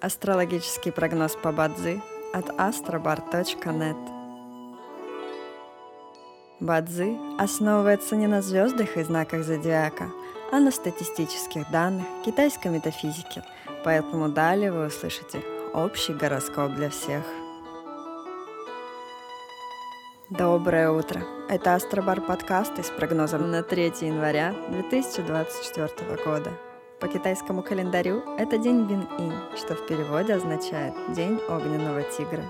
Астрологический прогноз по Бадзи от astrobar.net Бадзи основывается не на звездах и знаках зодиака, а на статистических данных китайской метафизики, поэтому далее вы услышите общий гороскоп для всех. Доброе утро! Это Астробар подкасты с прогнозом на 3 января 2024 года. По китайскому календарю это день Бин-Инь, что в переводе означает «День огненного тигра».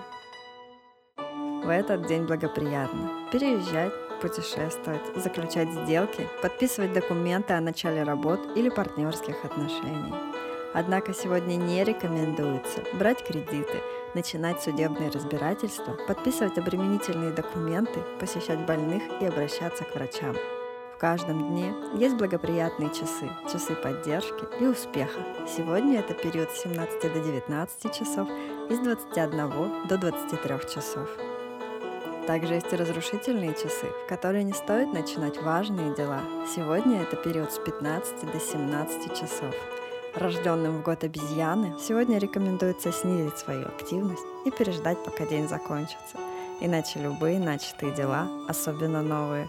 В этот день благоприятно переезжать, путешествовать, заключать сделки, подписывать документы о начале работ или партнерских отношений. Однако сегодня не рекомендуется брать кредиты, начинать судебные разбирательства, подписывать обременительные документы, посещать больных и обращаться к врачам. В каждом дне есть благоприятные часы, часы поддержки и успеха. Сегодня это период с 17 до 19 часов и с 21 до 23 часов. Также есть и разрушительные часы, в которые не стоит начинать важные дела. Сегодня это период с 15 до 17 часов. Рожденным в год обезьяны сегодня рекомендуется снизить свою активность и переждать, пока день закончится. Иначе любые начатые дела, особенно новые,